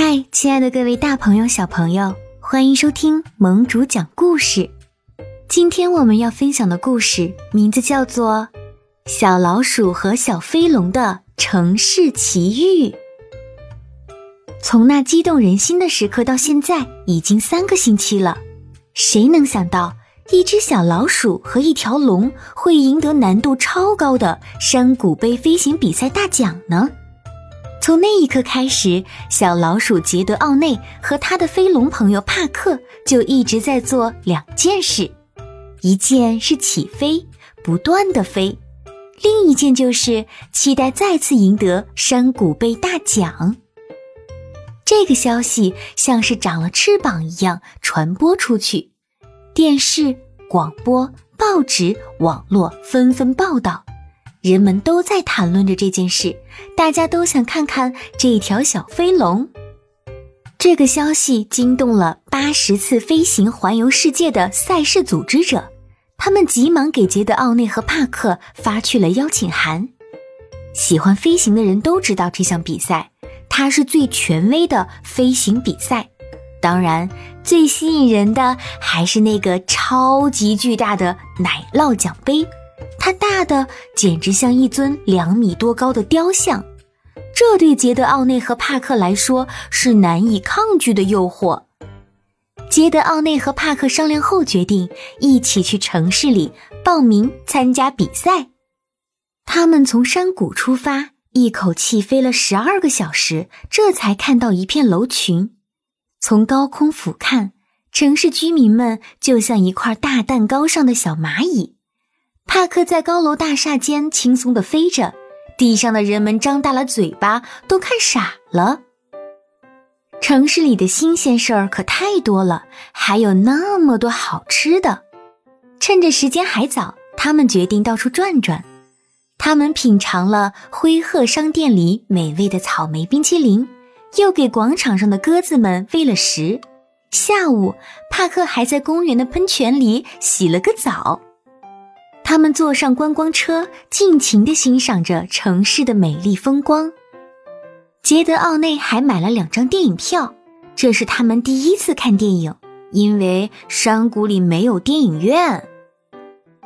嗨，亲爱的各位大朋友、小朋友，欢迎收听盟主讲故事。今天我们要分享的故事名字叫做《小老鼠和小飞龙的城市奇遇》。从那激动人心的时刻到现在，已经三个星期了。谁能想到，一只小老鼠和一条龙会赢得难度超高的山谷杯飞行比赛大奖呢？从那一刻开始，小老鼠杰德奥内和他的飞龙朋友帕克就一直在做两件事：一件是起飞，不断的飞；另一件就是期待再次赢得山谷杯大奖。这个消息像是长了翅膀一样传播出去，电视、广播、报纸、网络纷纷报道。人们都在谈论着这件事，大家都想看看这条小飞龙。这个消息惊动了八十次飞行环游世界的赛事组织者，他们急忙给杰德奥内和帕克发去了邀请函。喜欢飞行的人都知道这项比赛，它是最权威的飞行比赛。当然，最吸引人的还是那个超级巨大的奶酪奖杯。它大的简直像一尊两米多高的雕像，这对杰德奥内和帕克来说是难以抗拒的诱惑。杰德奥内和帕克商量后决定一起去城市里报名参加比赛。他们从山谷出发，一口气飞了十二个小时，这才看到一片楼群。从高空俯瞰，城市居民们就像一块大蛋糕上的小蚂蚁。帕克在高楼大厦间轻松地飞着，地上的人们张大了嘴巴，都看傻了。城市里的新鲜事儿可太多了，还有那么多好吃的。趁着时间还早，他们决定到处转转。他们品尝了灰鹤商店里美味的草莓冰淇淋，又给广场上的鸽子们喂了食。下午，帕克还在公园的喷泉里洗了个澡。他们坐上观光车，尽情地欣赏着城市的美丽风光。杰德奥内还买了两张电影票，这是他们第一次看电影，因为山谷里没有电影院。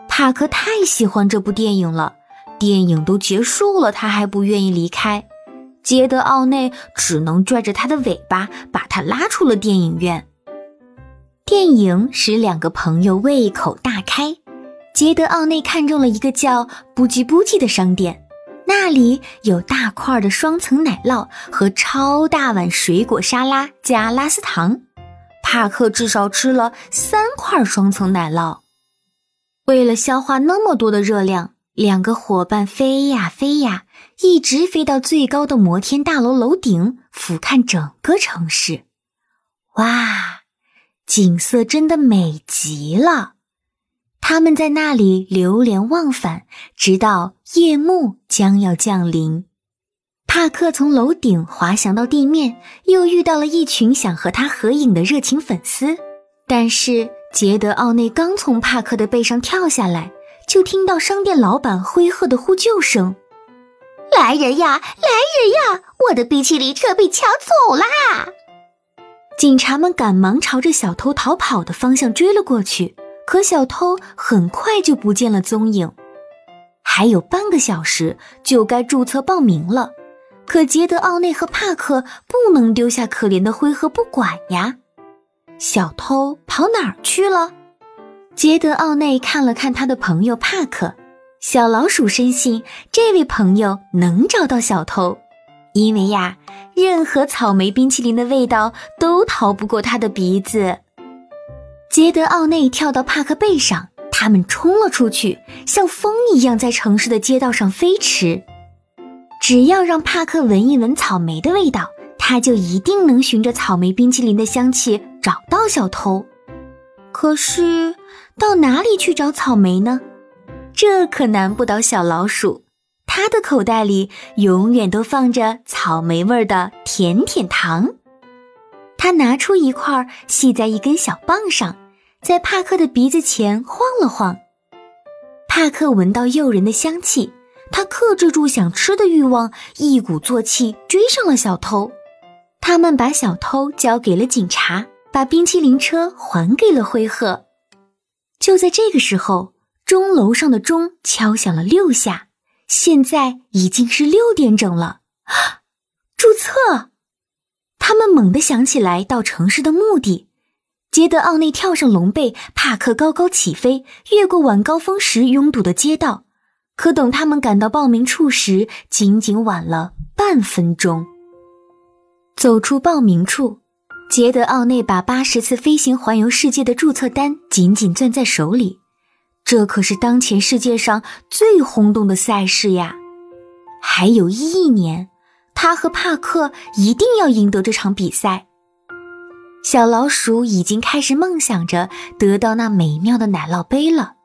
帕克太喜欢这部电影了，电影都结束了，他还不愿意离开。杰德奥内只能拽着他的尾巴，把他拉出了电影院。电影使两个朋友胃口大开。杰德奥内看中了一个叫“布吉布吉”的商店，那里有大块的双层奶酪和超大碗水果沙拉加拉丝糖。帕克至少吃了三块双层奶酪。为了消化那么多的热量，两个伙伴飞呀飞呀，一直飞到最高的摩天大楼楼顶，俯瞰整个城市。哇，景色真的美极了！他们在那里流连忘返，直到夜幕将要降临。帕克从楼顶滑翔到地面，又遇到了一群想和他合影的热情粉丝。但是杰德奥内刚从帕克的背上跳下来，就听到商店老板灰鹤的呼救声：“来人呀，来人呀！我的冰淇淋车被抢走啦！”警察们赶忙朝着小偷逃跑的方向追了过去。可小偷很快就不见了踪影，还有半个小时就该注册报名了。可杰德奥内和帕克不能丢下可怜的灰鹤不管呀！小偷跑哪儿去了？杰德奥内看了看他的朋友帕克，小老鼠深信这位朋友能找到小偷，因为呀，任何草莓冰淇淋的味道都逃不过他的鼻子。杰德奥内跳到帕克背上，他们冲了出去，像风一样在城市的街道上飞驰。只要让帕克闻一闻草莓的味道，他就一定能循着草莓冰淇淋的香气找到小偷。可是，到哪里去找草莓呢？这可难不倒小老鼠，它的口袋里永远都放着草莓味的甜甜糖。他拿出一块，系在一根小棒上。在帕克的鼻子前晃了晃，帕克闻到诱人的香气，他克制住想吃的欲望，一鼓作气追上了小偷。他们把小偷交给了警察，把冰淇淋车还给了灰鹤。就在这个时候，钟楼上的钟敲响了六下，现在已经是六点整了。注册！他们猛地想起来到城市的目的。杰德奥内跳上龙背，帕克高高起飞，越过晚高峰时拥堵的街道。可等他们赶到报名处时，仅仅晚了半分钟。走出报名处，杰德奥内把八十次飞行环游世界的注册单紧紧攥在手里。这可是当前世界上最轰动的赛事呀！还有一年，他和帕克一定要赢得这场比赛。小老鼠已经开始梦想着得到那美妙的奶酪杯了。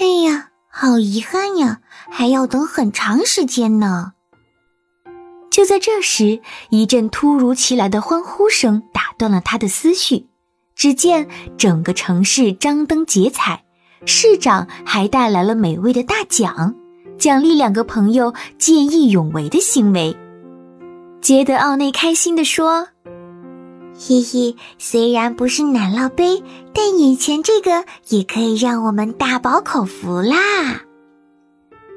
哎呀，好遗憾呀，还要等很长时间呢。就在这时，一阵突如其来的欢呼声打断了他的思绪。只见整个城市张灯结彩，市长还带来了美味的大奖，奖励两个朋友见义勇为的行为。杰德奥内开心地说。嘿嘿，虽然不是奶酪杯，但眼前这个也可以让我们大饱口福啦。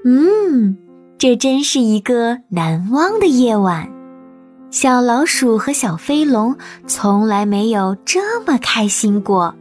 嗯，这真是一个难忘的夜晚。小老鼠和小飞龙从来没有这么开心过。